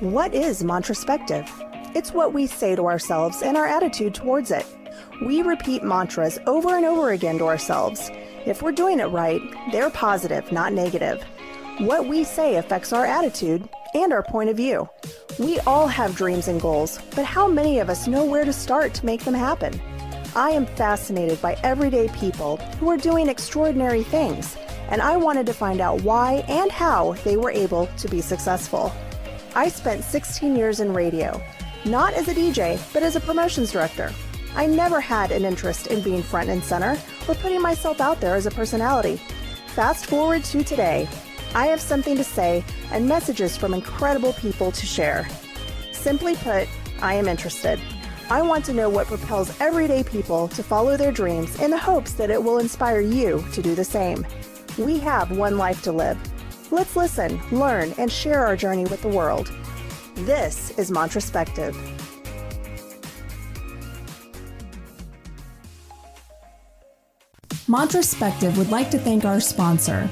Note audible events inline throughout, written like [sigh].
What is Mantraspective? It's what we say to ourselves and our attitude towards it. We repeat mantras over and over again to ourselves. If we're doing it right, they're positive, not negative. What we say affects our attitude and our point of view. We all have dreams and goals, but how many of us know where to start to make them happen? I am fascinated by everyday people who are doing extraordinary things, and I wanted to find out why and how they were able to be successful. I spent 16 years in radio, not as a DJ, but as a promotions director. I never had an interest in being front and center or putting myself out there as a personality. Fast forward to today, I have something to say and messages from incredible people to share. Simply put, I am interested. I want to know what propels everyday people to follow their dreams in the hopes that it will inspire you to do the same. We have one life to live. Let's listen, learn, and share our journey with the world. This is Mantraspective. Mantraspective would like to thank our sponsor.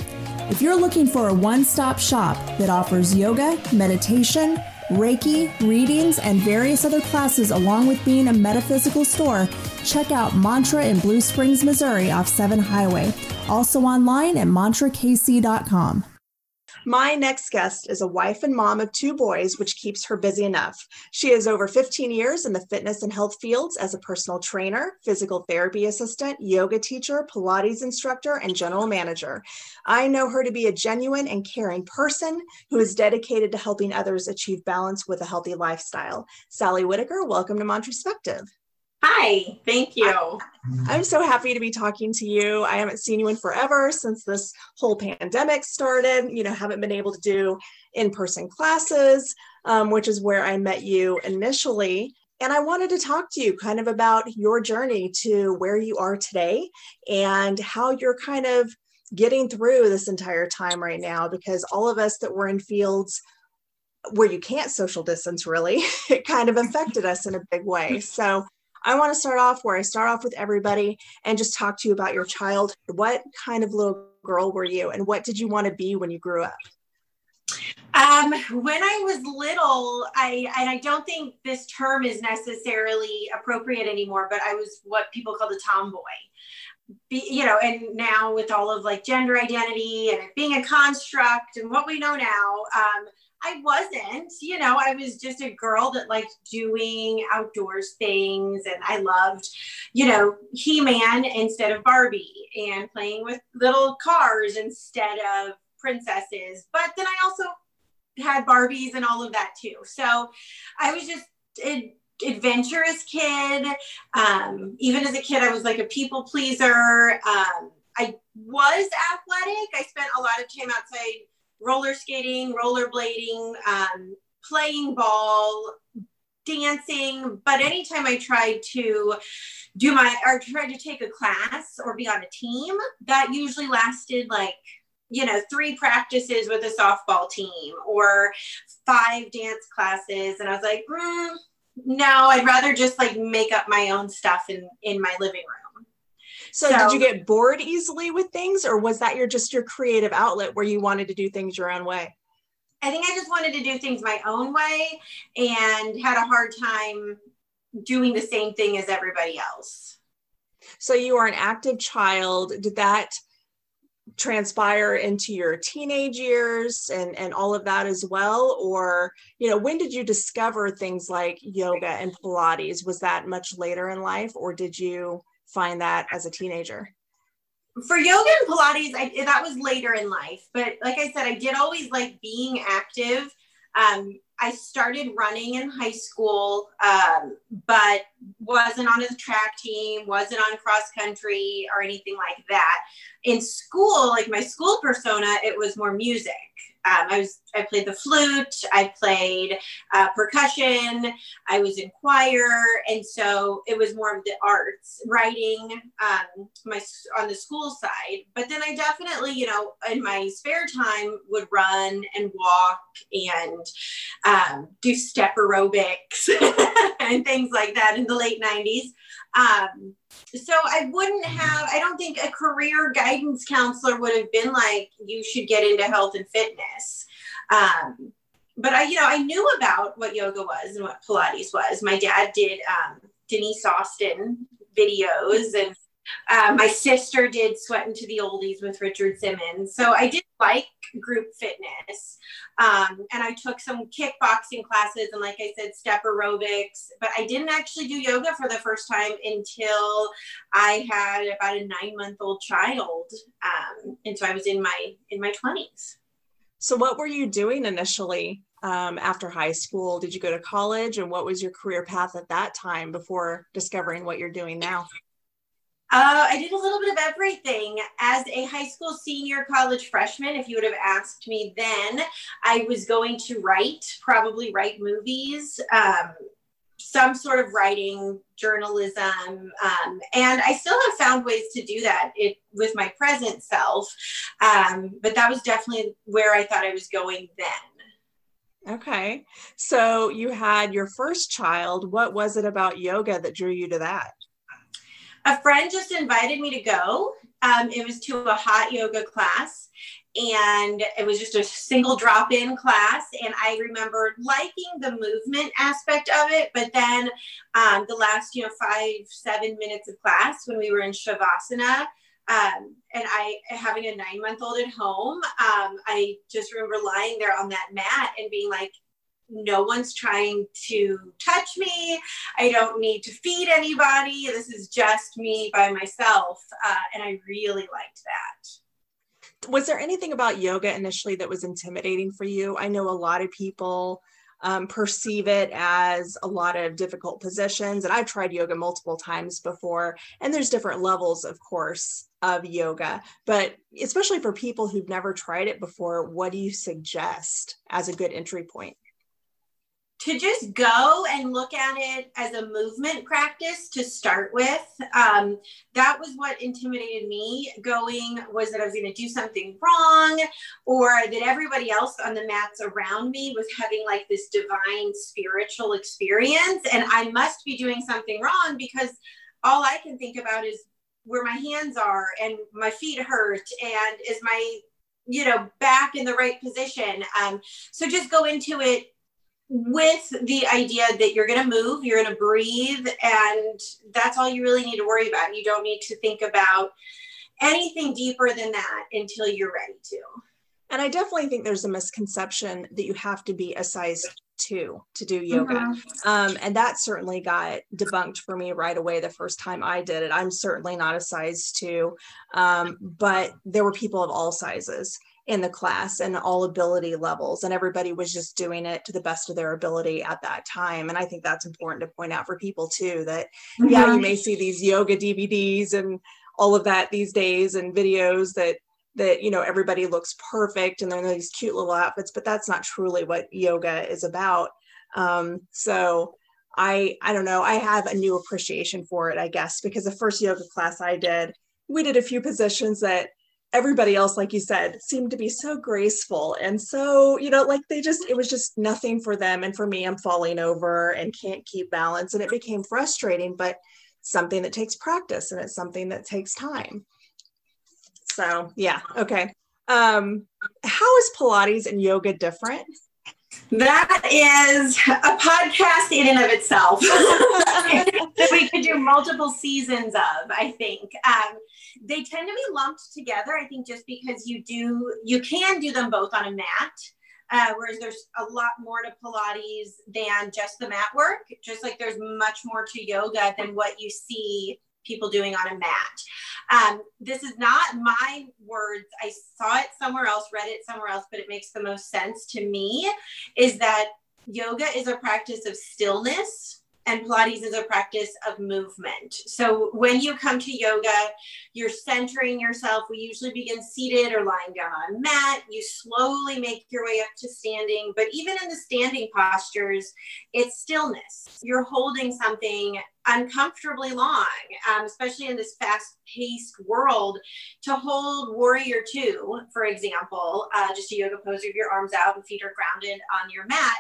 If you're looking for a one stop shop that offers yoga, meditation, Reiki, readings, and various other classes, along with being a metaphysical store, check out Mantra in Blue Springs, Missouri off 7 Highway. Also online at mantrakc.com. My next guest is a wife and mom of two boys, which keeps her busy enough. She has over 15 years in the fitness and health fields as a personal trainer, physical therapy assistant, yoga teacher, Pilates instructor, and general manager. I know her to be a genuine and caring person who is dedicated to helping others achieve balance with a healthy lifestyle. Sally Whitaker, welcome to Mantraspective. Hi, thank you. I'm so happy to be talking to you. I haven't seen you in forever since this whole pandemic started. You know, haven't been able to do in person classes, um, which is where I met you initially. And I wanted to talk to you kind of about your journey to where you are today and how you're kind of getting through this entire time right now because all of us that were in fields where you can't social distance really [laughs] it kind of affected us in a big way so I want to start off where I start off with everybody and just talk to you about your child. What kind of little girl were you, and what did you want to be when you grew up? Um, when I was little, I and I don't think this term is necessarily appropriate anymore, but I was what people call the tomboy. Be, you know, and now with all of like gender identity and being a construct and what we know now, um, I wasn't, you know, I was just a girl that liked doing outdoors things and I loved, you know, He Man instead of Barbie and playing with little cars instead of princesses. But then I also had Barbies and all of that too. So I was just an adventurous kid. Um, even as a kid, I was like a people pleaser. Um, I was athletic. I spent a lot of time outside roller skating, rollerblading, um, playing ball, dancing. But anytime I tried to do my or tried to take a class or be on a team, that usually lasted like you know three practices with a softball team or five dance classes and i was like mm, no i'd rather just like make up my own stuff in in my living room so, so, did you get bored easily with things, or was that your just your creative outlet where you wanted to do things your own way? I think I just wanted to do things my own way and had a hard time doing the same thing as everybody else. So you are an active child. Did that transpire into your teenage years and and all of that as well or you know when did you discover things like yoga and pilates was that much later in life or did you find that as a teenager? For yoga and Pilates, I, that was later in life. But like I said, I did always like being active. Um, I started running in high school, um, but wasn't on a track team, wasn't on cross country or anything like that. In school, like my school persona, it was more music. Um, I was I played the flute, I played uh, percussion, I was in choir, and so it was more of the arts, writing, um, my on the school side. But then I definitely, you know, in my spare time would run and walk and um, do step aerobics [laughs] and things like that in the late '90s. Um, so I wouldn't have, I don't think a career guidance counselor would have been like, you should get into health and fitness. Um, but I, you know, I knew about what yoga was and what Pilates was. My dad did um, Denise Austin videos and um, my sister did Sweatin' to the Oldies with Richard Simmons. So I did like group fitness. Um, and I took some kickboxing classes and, like I said, step aerobics. But I didn't actually do yoga for the first time until I had about a nine month old child. Um, and so I was in my in my 20s. So, what were you doing initially um, after high school? Did you go to college? And what was your career path at that time before discovering what you're doing now? Uh, I did a little bit of everything. As a high school senior, college freshman, if you would have asked me then, I was going to write, probably write movies, um, some sort of writing, journalism, um, and I still have found ways to do that it, with my present self. Um, but that was definitely where I thought I was going then. Okay. So you had your first child. What was it about yoga that drew you to that? A friend just invited me to go. Um, it was to a hot yoga class and it was just a single drop in class. And I remember liking the movement aspect of it. But then um, the last, you know, five, seven minutes of class when we were in Shavasana, um, and I having a nine month old at home, um, I just remember lying there on that mat and being like, no one's trying to touch me. I don't need to feed anybody. This is just me by myself. Uh, and I really liked that. Was there anything about yoga initially that was intimidating for you? I know a lot of people um, perceive it as a lot of difficult positions. And I've tried yoga multiple times before, and there's different levels, of course, of yoga. But especially for people who've never tried it before, what do you suggest as a good entry point? To just go and look at it as a movement practice to start with um, that was what intimidated me going was that i was going to do something wrong or that everybody else on the mats around me was having like this divine spiritual experience and i must be doing something wrong because all i can think about is where my hands are and my feet hurt and is my you know back in the right position. Um, so just go into it with the idea that you're going to move, you're going to breathe, and that's all you really need to worry about. You don't need to think about anything deeper than that until you're ready to. And I definitely think there's a misconception that you have to be a size two to do yoga. Mm-hmm. Um, and that certainly got debunked for me right away the first time I did it. I'm certainly not a size two, um, but there were people of all sizes in the class and all ability levels and everybody was just doing it to the best of their ability at that time. And i think that's important to point out for people too that mm-hmm. yeah you may see these yoga dvds and all of that these days and videos that that you know everybody looks perfect and they're these cute little outfits but that's not truly what yoga is about. Um, so i i don't know. I have a new appreciation for it i guess because the first yoga class i did we did a few positions that everybody else like you said seemed to be so graceful and so you know like they just it was just nothing for them and for me i'm falling over and can't keep balance and it became frustrating but something that takes practice and it's something that takes time. So yeah okay. Um how is pilates and yoga different that is a podcast in and of itself. That [laughs] we could do multiple seasons of i think. Um, they tend to be lumped together i think just because you do you can do them both on a mat uh, whereas there's a lot more to pilates than just the mat work. Just like there's much more to yoga than what you see people doing on a mat um, this is not my words i saw it somewhere else read it somewhere else but it makes the most sense to me is that yoga is a practice of stillness and Pilates is a practice of movement. So when you come to yoga, you're centering yourself. We usually begin seated or lying down on mat. You slowly make your way up to standing, but even in the standing postures, it's stillness. You're holding something uncomfortably long, um, especially in this fast paced world. To hold warrior two, for example, uh, just a yoga pose with your arms out and feet are grounded on your mat,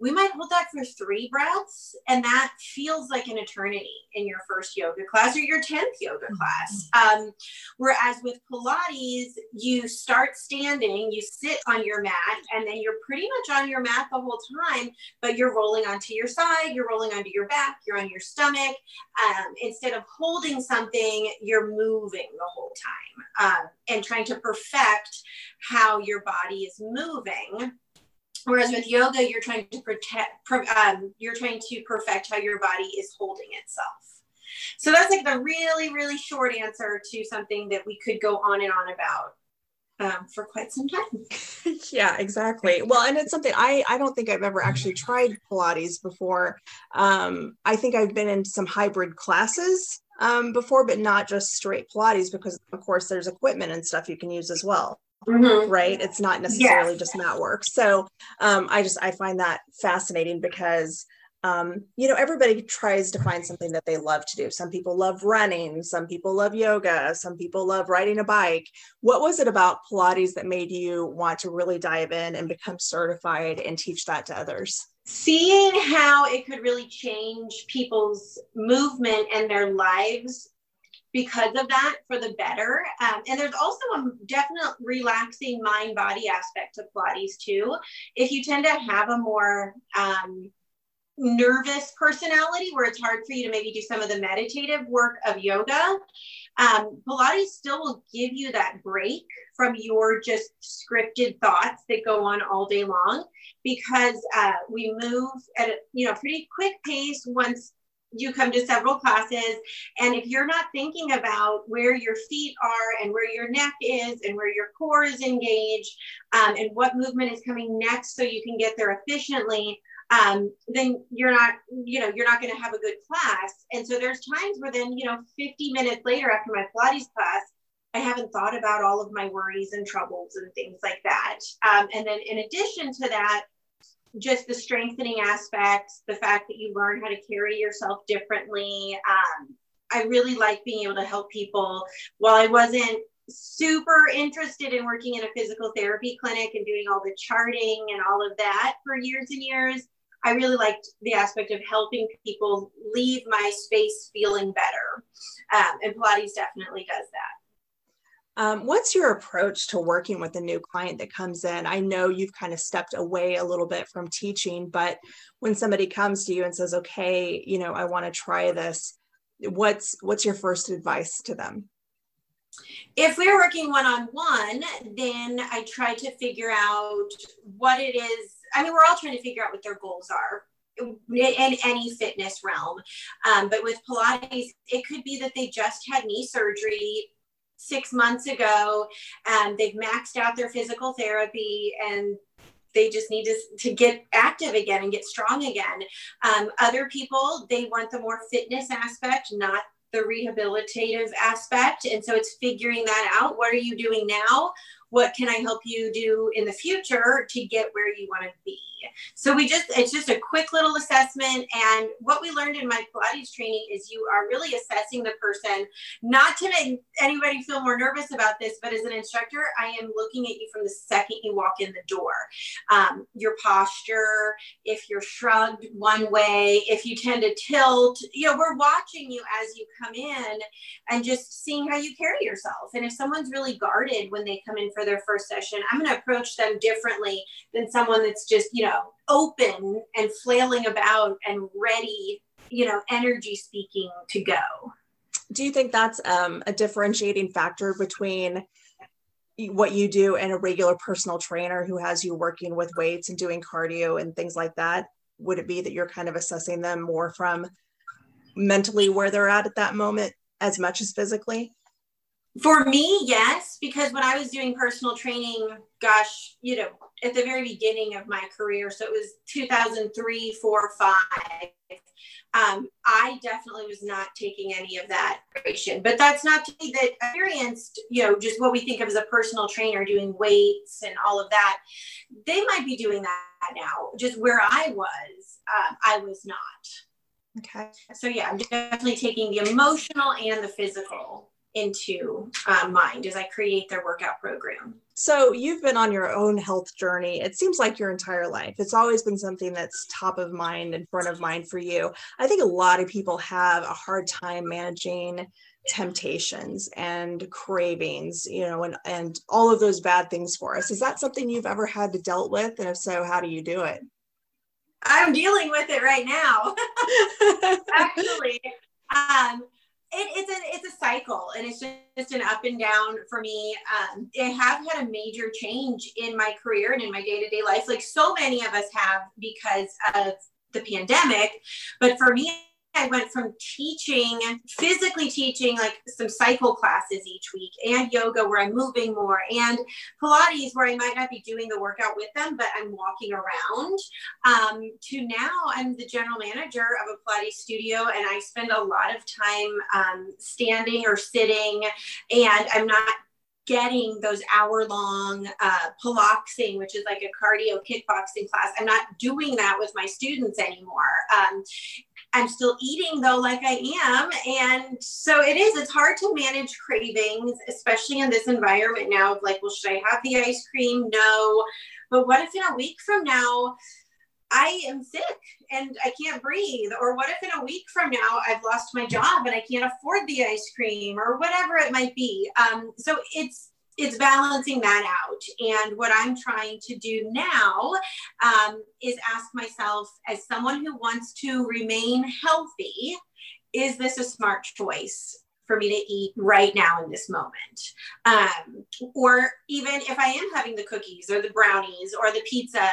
we might hold that for three breaths. And that feels like an eternity in your first yoga class or your 10th yoga class. Mm-hmm. Um, whereas with Pilates, you start standing, you sit on your mat, and then you're pretty much on your mat the whole time, but you're rolling onto your side, you're rolling onto your back, you're on your stomach. Um, instead of holding something, you're moving the whole time um, and trying to perfect how your body is moving. Whereas with yoga, you're trying to protect, um, you're trying to perfect how your body is holding itself. So that's like the really, really short answer to something that we could go on and on about um, for quite some time. [laughs] yeah, exactly. Well, and it's something I I don't think I've ever actually tried Pilates before. Um, I think I've been in some hybrid classes um, before, but not just straight Pilates because of course there's equipment and stuff you can use as well mm-hmm. right it's not necessarily yes. just mat work so um, i just i find that fascinating because um, you know everybody tries to find something that they love to do some people love running some people love yoga some people love riding a bike what was it about pilates that made you want to really dive in and become certified and teach that to others seeing how it could really change people's movement and their lives because of that for the better. Um, and there's also a definite relaxing mind body aspect of Pilates too. If you tend to have a more um, nervous personality where it's hard for you to maybe do some of the meditative work of yoga, um, Pilates still will give you that break from your just scripted thoughts that go on all day long because uh, we move at a you know pretty quick pace once you come to several classes. And if you're not thinking about where your feet are and where your neck is and where your core is engaged um, and what movement is coming next so you can get there efficiently um, then you're not you know you're not going to have a good class and so there's times where then you know 50 minutes later after my pilates class I haven't thought about all of my worries and troubles and things like that. Um, and then, in addition to that, just the strengthening aspects, the fact that you learn how to carry yourself differently. Um, I really like being able to help people. While I wasn't super interested in working in a physical therapy clinic and doing all the charting and all of that for years and years, I really liked the aspect of helping people leave my space feeling better. Um, and Pilates definitely does that. Um, what's your approach to working with a new client that comes in? I know you've kind of stepped away a little bit from teaching, but when somebody comes to you and says, "Okay, you know, I want to try this," what's what's your first advice to them? If we're working one on one, then I try to figure out what it is. I mean, we're all trying to figure out what their goals are in any fitness realm. Um, but with Pilates, it could be that they just had knee surgery six months ago and they've maxed out their physical therapy and they just need to, to get active again and get strong again. Um, other people, they want the more fitness aspect, not the rehabilitative aspect. And so it's figuring that out. What are you doing now? What can I help you do in the future to get where you want to be? So we just, it's just a quick little assessment. And what we learned in my Pilates training is you are really assessing the person, not to make anybody feel more nervous about this, but as an instructor, I am looking at you from the second you walk in the door. Um, your posture, if you're shrugged one way, if you tend to tilt, you know, we're watching you as you come in and just seeing how you carry yourself. And if someone's really guarded when they come in for their first session, I'm going to approach them differently than someone that's just, you know, open and flailing about and ready, you know, energy speaking to go. Do you think that's um, a differentiating factor between what you do and a regular personal trainer who has you working with weights and doing cardio and things like that? Would it be that you're kind of assessing them more from mentally where they're at at that moment as much as physically? For me, yes, because when I was doing personal training, gosh, you know, at the very beginning of my career, so it was 2003, four, five. Um, I definitely was not taking any of that but that's not to me that experienced, you know, just what we think of as a personal trainer doing weights and all of that. They might be doing that now. Just where I was, um, I was not. Okay. So yeah, I'm definitely taking the emotional and the physical into uh, mind as I create their workout program. So you've been on your own health journey. It seems like your entire life. It's always been something that's top of mind and front of mind for you. I think a lot of people have a hard time managing temptations and cravings, you know, and and all of those bad things for us. Is that something you've ever had to dealt with? And if so, how do you do it? I'm dealing with it right now. [laughs] Actually, um, it, it's a it's a cycle, and it's just, an up and down for me. Um, I have had a major change in my career and in my day to day life, like so many of us have because of the pandemic. But for me, I went from teaching, physically teaching like some cycle classes each week and yoga where I'm moving more and Pilates where I might not be doing the workout with them, but I'm walking around um, to now I'm the general manager of a Pilates studio and I spend a lot of time um, standing or sitting and I'm not getting those hour long uh, piloxing, which is like a cardio kickboxing class. I'm not doing that with my students anymore. Um, I'm still eating though, like I am. And so it is, it's hard to manage cravings, especially in this environment now of like, well, should I have the ice cream? No. But what if in a week from now, I am sick and I can't breathe? Or what if in a week from now I've lost my job and I can't afford the ice cream or whatever it might be? Um, so it's it's balancing that out. And what I'm trying to do now um, is ask myself, as someone who wants to remain healthy, is this a smart choice? For me to eat right now in this moment. Um, or even if I am having the cookies or the brownies or the pizza,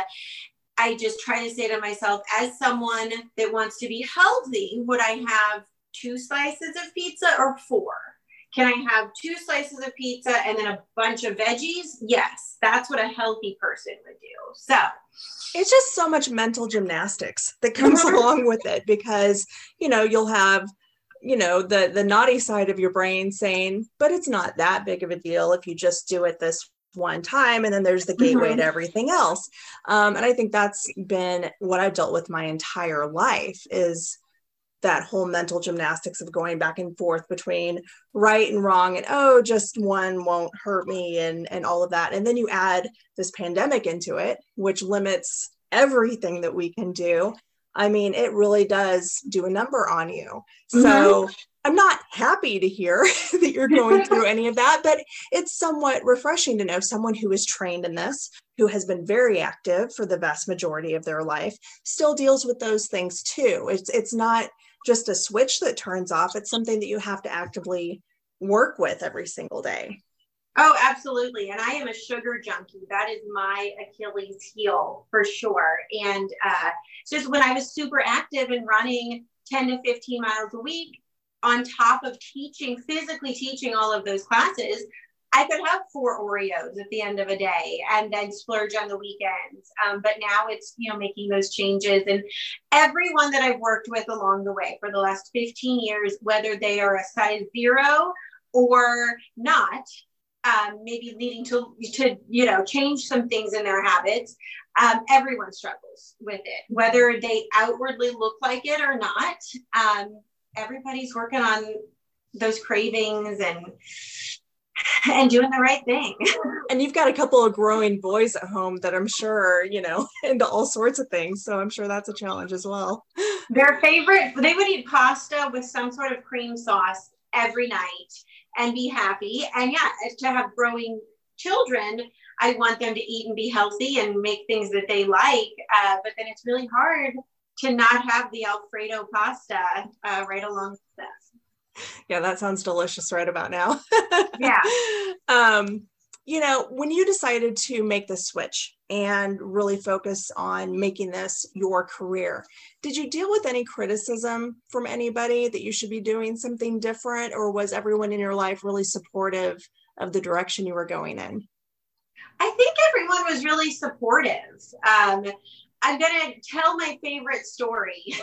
I just try to say to myself, as someone that wants to be healthy, would I have two slices of pizza or four? Can I have two slices of pizza and then a bunch of veggies? Yes, that's what a healthy person would do. So it's just so much mental gymnastics that comes [laughs] along with it because, you know, you'll have you know the the naughty side of your brain saying but it's not that big of a deal if you just do it this one time and then there's the gateway mm-hmm. to everything else um, and i think that's been what i've dealt with my entire life is that whole mental gymnastics of going back and forth between right and wrong and oh just one won't hurt me and and all of that. And then you add this pandemic into it which limits everything that we can do. I mean it really does do a number on you. So mm-hmm. i'm not happy to hear [laughs] that you're going [laughs] through any of that but it's somewhat refreshing to know someone who is trained in this who has been very active for the vast majority of their life still deals with those things too. It's it's not just a switch that turns off. It's something that you have to actively work with every single day. Oh, absolutely. And I am a sugar junkie. That is my Achilles heel for sure. And uh, just when I was super active and running 10 to 15 miles a week, on top of teaching, physically teaching all of those classes, I could have four Oreos at the end of a day and then splurge on the weekends. Um, but now it's, you know, making those changes. And everyone that I've worked with along the way for the last 15 years, whether they are a size zero or not, um, maybe leading to, to, you know, change some things in their habits, um, everyone struggles with it, whether they outwardly look like it or not. Um, everybody's working on those cravings and [laughs] and doing the right thing. [laughs] and you've got a couple of growing boys at home that I'm sure, you know, [laughs] into all sorts of things. So I'm sure that's a challenge as well. Their favorite, they would eat pasta with some sort of cream sauce every night and be happy. And yeah, to have growing children, I want them to eat and be healthy and make things that they like. Uh, but then it's really hard to not have the Alfredo pasta uh, right along with them yeah, that sounds delicious right about now. yeah. [laughs] Um, you know, when you decided to make the switch and really focus on making this your career, did you deal with any criticism from anybody that you should be doing something different, or was everyone in your life really supportive of the direction you were going in? I think everyone was really supportive. Um, I'm going to tell my favorite story [laughs]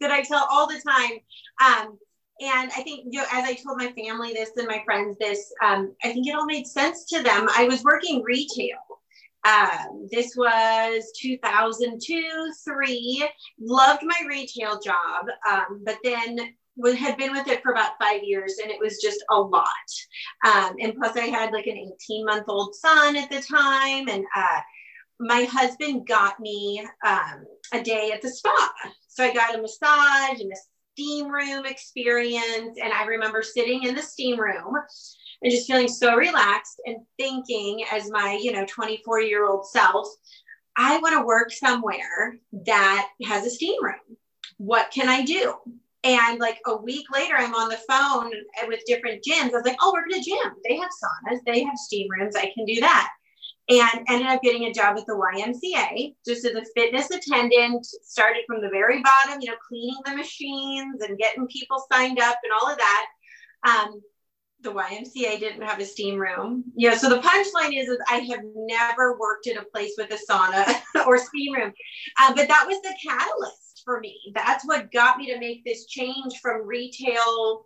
that I tell all the time. Um, and I think, you know, as I told my family this and my friends this, um, I think it all made sense to them. I was working retail Um, this was 2002, three. Loved my retail job, um, but then had been with it for about five years and it was just a lot. Um, and plus, I had like an 18 month old son at the time. And uh, my husband got me um, a day at the spa. So I got a massage and a steam room experience. And I remember sitting in the steam room and just feeling so relaxed and thinking as my, you know, 24 year old self, I want to work somewhere that has a steam room. What can I do? And like a week later, I'm on the phone with different gyms. I was like, oh, we're in a gym. They have saunas, they have steam rooms. I can do that. And ended up getting a job at the YMCA just as a fitness attendant. Started from the very bottom, you know, cleaning the machines and getting people signed up and all of that. Um, the YMCA didn't have a steam room. Yeah, so the punchline is, is I have never worked in a place with a sauna [laughs] or steam room, uh, but that was the catalyst for me. That's what got me to make this change from retail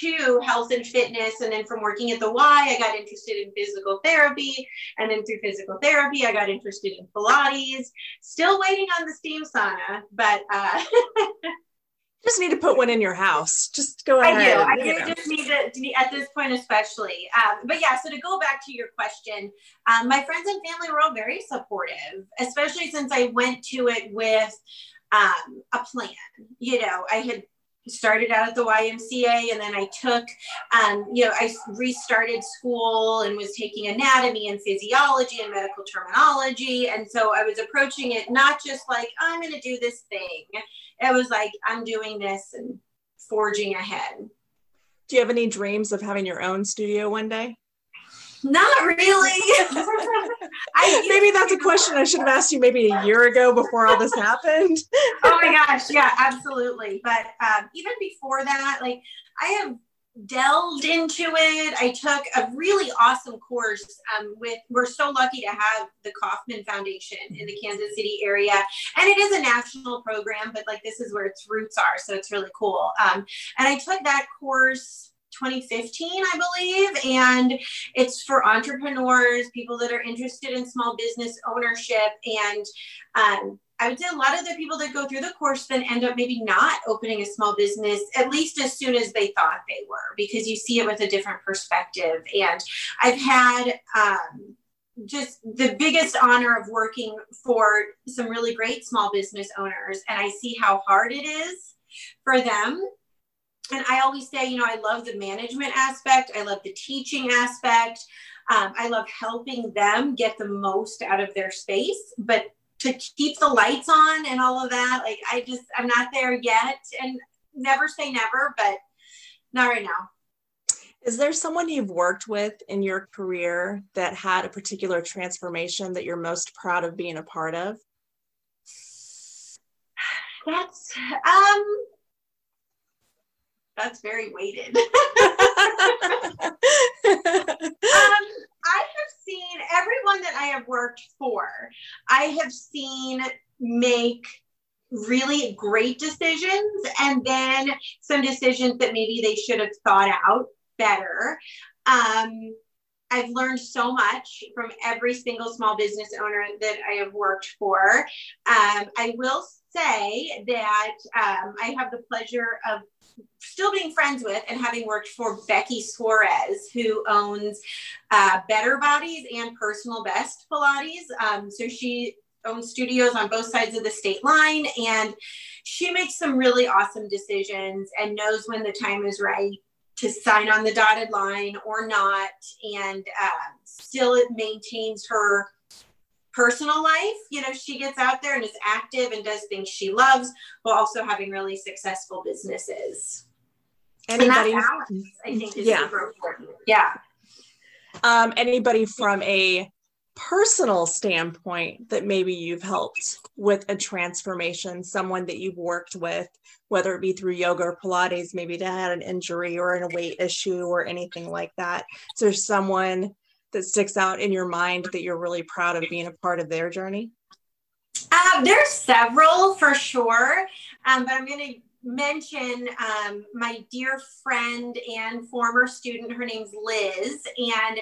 to health and fitness. And then from working at the Y, I got interested in physical therapy. And then through physical therapy, I got interested in Pilates. Still waiting on the steam sauna, but uh, [laughs] just need to put one in your house. Just go ahead. I do. I do just need to, at this point, especially. Um, but yeah, so to go back to your question, um, my friends and family were all very supportive, especially since I went to it with um, a plan. You know, I had started out at the YMCA and then I took, um, you know, I restarted school and was taking anatomy and physiology and medical terminology. And so I was approaching it not just like, I'm going to do this thing. It was like, I'm doing this and forging ahead. Do you have any dreams of having your own studio one day? Not really. [laughs] I, maybe that's a question I should have asked you maybe a year ago before all this happened. [laughs] oh my gosh, yeah, absolutely. But um, even before that, like I have delved into it. I took a really awesome course um, with, we're so lucky to have the Kauffman Foundation in the Kansas City area. And it is a national program, but like this is where its roots are. So it's really cool. Um, and I took that course 2015, I believe. And it's for entrepreneurs, people that are interested in small business ownership. And um, I would say a lot of the people that go through the course then end up maybe not opening a small business at least as soon as they thought they were, because you see it with a different perspective. And I've had, um, just the biggest honor of working for some really great small business owners and i see how hard it is for them and I always say, you know, I love the management aspect, I love the teaching aspect, um, I love helping them get the most out of their space, but to keep the lights on and all of that, like I just, I'm not there yet. And never say never, but not right now. Is there someone you've worked with in your career that had a particular transformation that you're most proud of being a part of? [sighs] That's um that's very weighted. [laughs] [laughs] um, I have seen everyone that I have worked for, I have seen make really great decisions and then some decisions that maybe they should have thought out better. Um, I've learned so much from every single small business owner that I have worked for. Um, I will say that um, I have the pleasure of still being friends with and having worked for Becky Suarez, who owns uh, Better Bodies and Personal Best Pilates. Um, so she owns studios on both sides of the state line, and she makes some really awesome decisions and knows when the time is right to sign on the dotted line or not, and uh, still it maintains her personal life. You know, she gets out there and is active and does things she loves while also having really successful businesses. Anybody, and that balance, I think, is yeah. super important. Yeah. Um, anybody from a personal standpoint that maybe you've helped with a transformation, someone that you've worked with, whether it be through yoga or Pilates, maybe that had an injury or a weight issue or anything like that. So there's someone that sticks out in your mind that you're really proud of being a part of their journey? Uh, there's several for sure, um, but I'm going to mention um, my dear friend and former student. Her name's Liz, and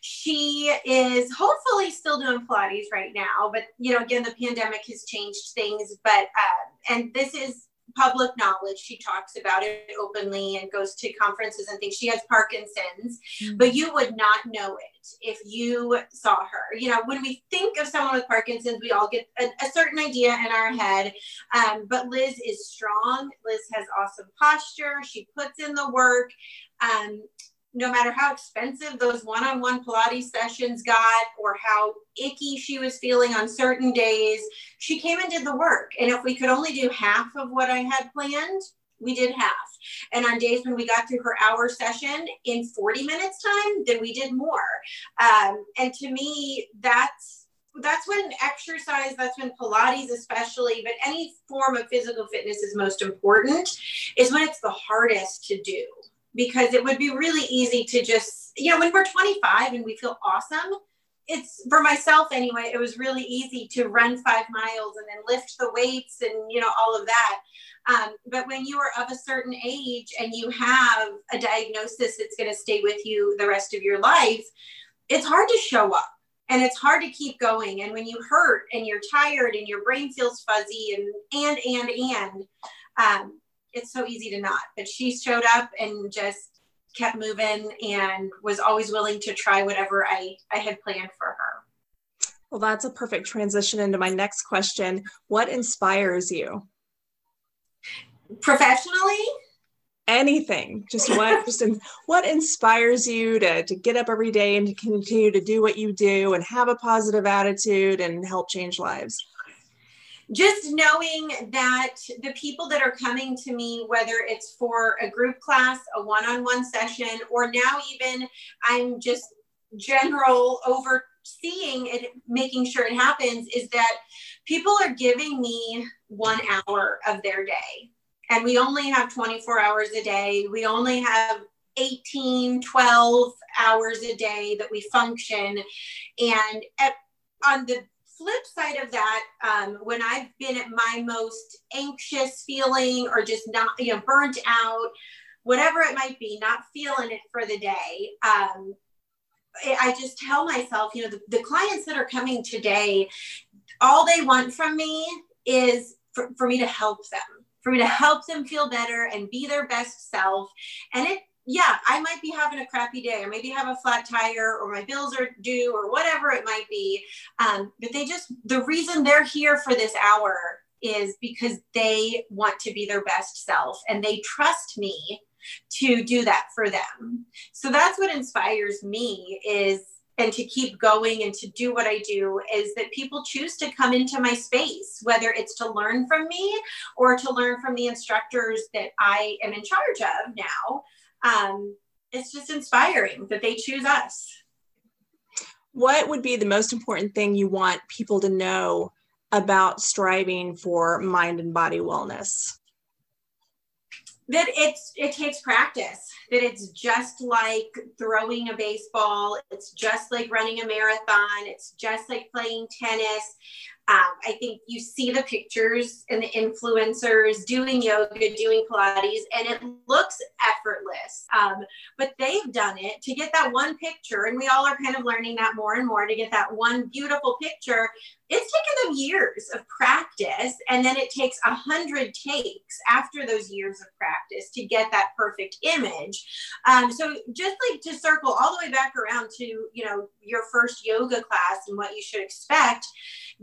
she is hopefully still doing Pilates right now. But you know, again, the pandemic has changed things. But uh, and this is public knowledge. She talks about it openly and goes to conferences and things. She has Parkinson's, mm-hmm. but you would not know it if you saw her. You know, when we think of someone with Parkinson's, we all get a, a certain idea in our head. Um, but Liz is strong. Liz has awesome posture. She puts in the work. Um, no matter how expensive those one-on-one Pilates sessions got or how icky she was feeling on certain days, she came and did the work. And if we could only do half of what I had planned, we did half. And on days when we got through her hour session in 40 minutes time, then we did more. Um, and to me, that's that's when exercise, that's when Pilates, especially, but any form of physical fitness is most important, is when it's the hardest to do because it would be really easy to just, you know, when we're 25 and we feel awesome, it's for myself anyway, it was really easy to run five miles and then lift the weights and, you know, all of that. Um, but when you are of a certain age and you have a diagnosis that's going to stay with you the rest of your life, it's hard to show up and it's hard to keep going. And when you hurt and you're tired and your brain feels fuzzy and, and, and, and, um, it's so easy to not. But she showed up and just kept moving and was always willing to try whatever I, I had planned for her. Well, that's a perfect transition into my next question. What inspires you? Professionally? Anything. Just what [laughs] just in, what inspires you to, to get up every day and to continue to do what you do and have a positive attitude and help change lives? just knowing that the people that are coming to me, whether it's for a group class, a one on one session, or now even I'm just general overseeing it, making sure it happens, is that people are giving me one hour of their day. And we only have 24 hours a day. We only have 18, 12 hours a day that we function. And at, on the flip side of that, um, when I've been at my most anxious feeling or just not, you know, burnt out, whatever it might be, not feeling it for the day, um, I just tell myself, you know, the, the, clients that are coming today, all they want from me is for, for me to help them, for me to help them feel better and be their best self. And it yeah, I might be having a crappy day, or maybe have a flat tire, or my bills are due, or whatever it might be. Um, but they just, the reason they're here for this hour is because they want to be their best self and they trust me to do that for them. So that's what inspires me is and to keep going and to do what I do is that people choose to come into my space, whether it's to learn from me or to learn from the instructors that I am in charge of now um, it's just inspiring that they choose us. What would be the most important thing you want people to know about striving for mind and body wellness? That it's it takes practice. That it's just like throwing a baseball. It's just like running a marathon. It's just like playing tennis. Um, I think you see the pictures and the influencers doing yoga, doing Pilates, and it looks effortless. Um, but they've done it to get that one picture, and we all are kind of learning that more and more to get that one beautiful picture. It's taken them years of practice, and then it takes a hundred takes after those years of practice to get that perfect image. Um, so just like to circle all the way back around to you know your first yoga class and what you should expect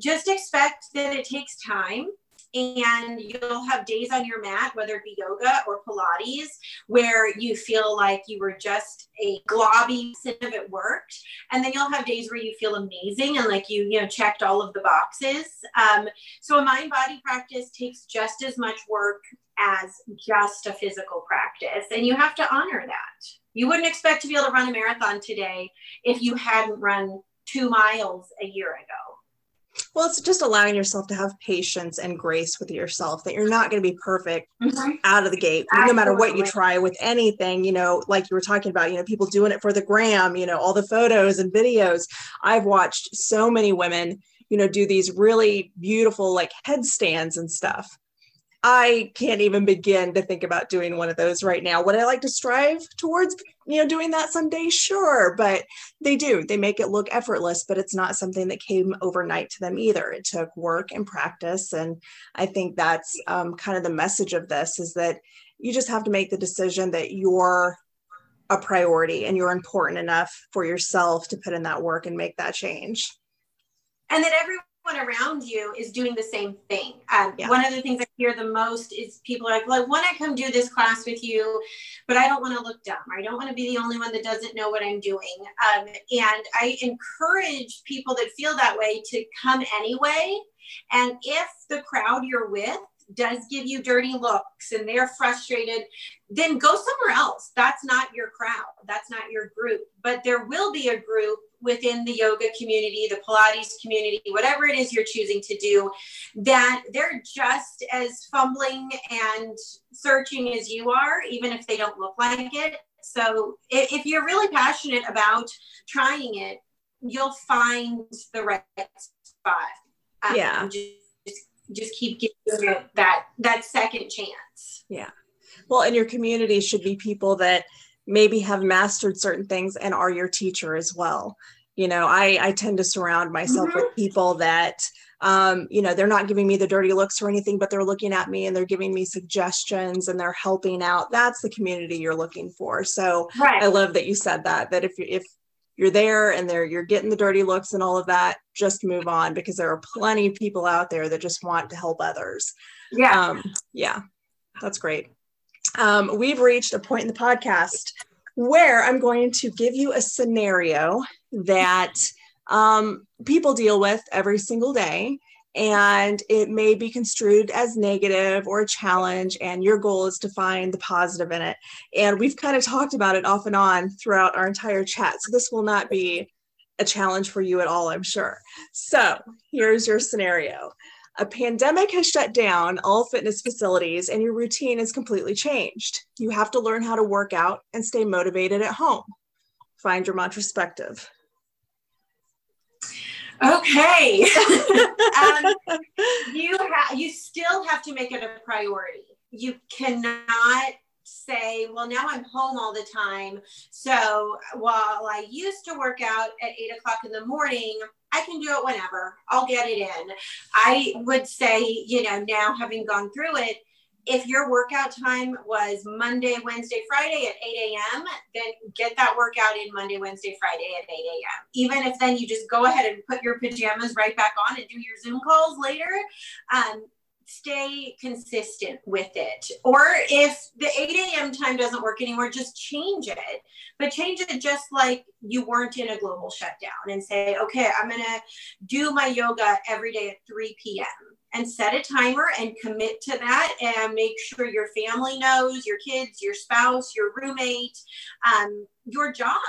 just expect that it takes time and you'll have days on your mat, whether it be yoga or Pilates, where you feel like you were just a globby sin of it worked. And then you'll have days where you feel amazing and like you, you know, checked all of the boxes. Um, so a mind body practice takes just as much work as just a physical practice. And you have to honor that. You wouldn't expect to be able to run a marathon today if you hadn't run two miles a year ago. Well, it's just allowing yourself to have patience and grace with yourself that you're not going to be perfect mm-hmm. out of the gate, Absolutely. no matter what you try with anything. You know, like you were talking about, you know, people doing it for the gram, you know, all the photos and videos. I've watched so many women, you know, do these really beautiful like headstands and stuff. I can't even begin to think about doing one of those right now. Would I like to strive towards, you know, doing that someday? Sure, but they do. They make it look effortless, but it's not something that came overnight to them either. It took work and practice, and I think that's um, kind of the message of this: is that you just have to make the decision that you're a priority and you're important enough for yourself to put in that work and make that change. And that everyone around you is doing the same thing. Um, yeah. One of the things hear the most is people are like, well, I want to come do this class with you, but I don't want to look dumb. I don't want to be the only one that doesn't know what I'm doing. Um, and I encourage people that feel that way to come anyway. And if the crowd you're with does give you dirty looks and they're frustrated, then go somewhere else. That's not your crowd. That's not your group. But there will be a group within the yoga community, the Pilates community, whatever it is you're choosing to do, that they're just as fumbling and searching as you are, even if they don't look like it. So if you're really passionate about trying it, you'll find the right spot. Um, yeah. Just, just keep giving it that that second chance. Yeah. Well, and your community should be people that maybe have mastered certain things and are your teacher as well you know i i tend to surround myself mm-hmm. with people that um, you know they're not giving me the dirty looks or anything but they're looking at me and they're giving me suggestions and they're helping out. That's the community you're looking for. So right. i love that you said that that if you if you're there and there you're getting the dirty looks and all of that just move on because there are plenty of people out there that just want to help others. Yeah. Um, yeah that's great. Um, we've reached a point in the podcast where I'm going to give you a scenario that um, people deal with every single day. And it may be construed as negative or a challenge, and your goal is to find the positive in it. And we've kind of talked about it off and on throughout our entire chat. So this will not be a challenge for you at all, I'm sure. So here's your scenario a pandemic has shut down all fitness facilities and your routine is completely changed. You have to learn how to work out and stay motivated at home. Find your retrospective. Okay. [laughs] um, [laughs] you ha- you still have to make it a priority. You cannot say, well, now I'm home all the time. So while I used to work out at eight o'clock in the morning, I can do it whenever. I'll get it in. I would say, you know, now having gone through it, if your workout time was Monday, Wednesday, Friday at 8 a.m., then get that workout in Monday, Wednesday, Friday at 8 a.m. Even if then you just go ahead and put your pajamas right back on and do your Zoom calls later, um, stay consistent with it. Or if the 8 a.m. time doesn't work anymore, just change it. But change it just like you weren't in a global shutdown and say, okay, I'm going to do my yoga every day at 3 p.m. and set a timer and commit to that and make sure your family knows, your kids, your spouse, your roommate, um, your job.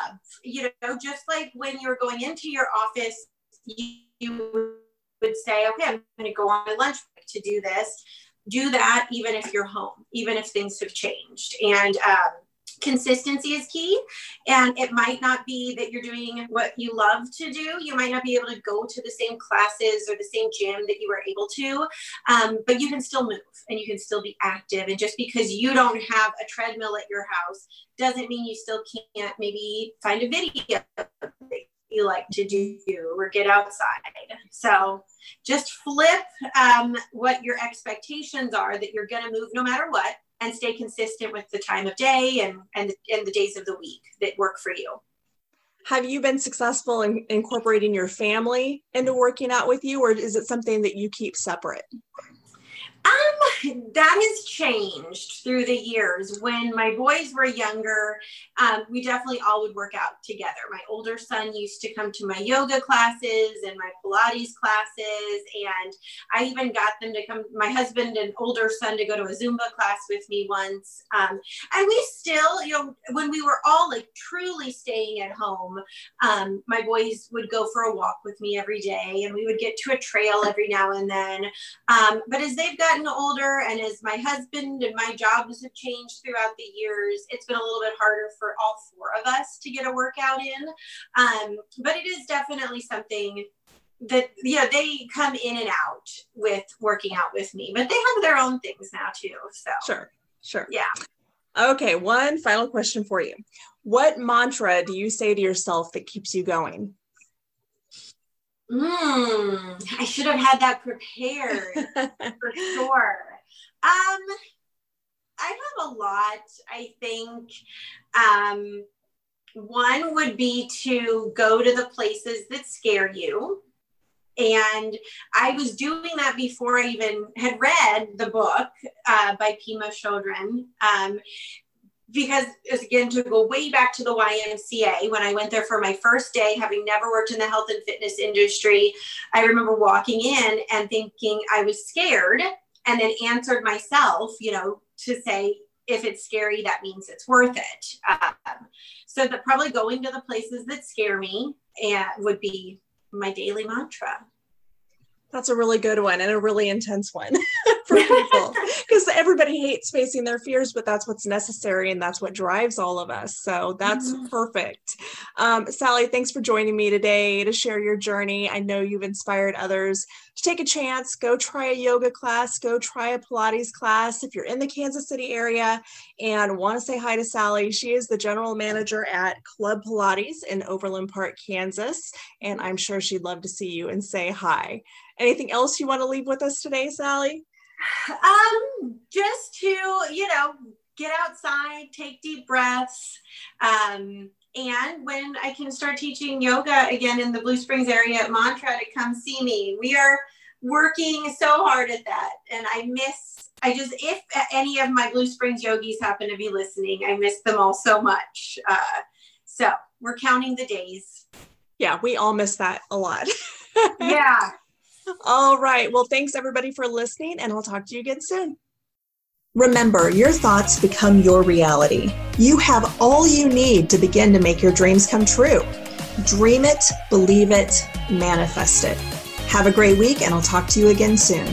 You know, just like when you're going into your office, you, you would say, okay, I'm going to go on my lunch break to do this. Do that even if you're home, even if things have changed. And um, consistency is key. And it might not be that you're doing what you love to do. You might not be able to go to the same classes or the same gym that you were able to, um, but you can still move and you can still be active. And just because you don't have a treadmill at your house doesn't mean you still can't maybe find a video that you like to do or get outside. So just flip um, what your expectations are that you're going to move no matter what and stay consistent with the time of day and, and, and the days of the week that work for you. Have you been successful in incorporating your family into working out with you, or is it something that you keep separate? Um, that has changed through the years. When my boys were younger, um, we definitely all would work out together. My older son used to come to my yoga classes and my Pilates classes, and I even got them to come. My husband and older son to go to a Zumba class with me once. Um, and we still, you know, when we were all like truly staying at home, um, my boys would go for a walk with me every day, and we would get to a trail every now and then. Um, but as they've got gotten older and as my husband and my jobs have changed throughout the years, it's been a little bit harder for all four of us to get a workout in. Um, but it is definitely something that you know they come in and out with working out with me but they have their own things now too so. Sure sure. Yeah. Okay one final question for you. What mantra do you say to yourself that keeps you going mm, i should have had that prepared [laughs] for sure. Um i have a lot i think. Um one would be to go to the places that scare you. And I was doing that before I even had read the book uh, by Pema Chodron. Um, because again, to go way back to the YMCA, when I went there for my first day, having never worked in the health and fitness industry, I remember walking in and thinking I was scared, and then answered myself, you know, to say, if it's scary, that means it's worth it. Um, so that probably going to the places that scare me and would be my daily mantra. That's a really good one and a really intense one [laughs] for [laughs] people because everybody hates facing their fears, but that's what's necessary and that's what drives all of us. So that's mm-hmm. perfect. Um, Sally, thanks for joining me today to share your journey. I know you've inspired others to take a chance, go try a yoga class, go try a Pilates class. If you're in the Kansas City area and want to say hi to Sally, she is the general manager at Club Pilates in Overland Park, Kansas. And I'm sure she'd love to see you and say hi. Anything else you want to leave with us today, Sally? Um, just to, you know, get outside, take deep breaths. Um, and when I can start teaching yoga again in the Blue Springs area at Mantra to come see me. We are working so hard at that. And I miss, I just, if any of my Blue Springs yogis happen to be listening, I miss them all so much. Uh, so we're counting the days. Yeah, we all miss that a lot. [laughs] yeah. All right. Well, thanks everybody for listening, and I'll talk to you again soon. Remember, your thoughts become your reality. You have all you need to begin to make your dreams come true. Dream it, believe it, manifest it. Have a great week, and I'll talk to you again soon.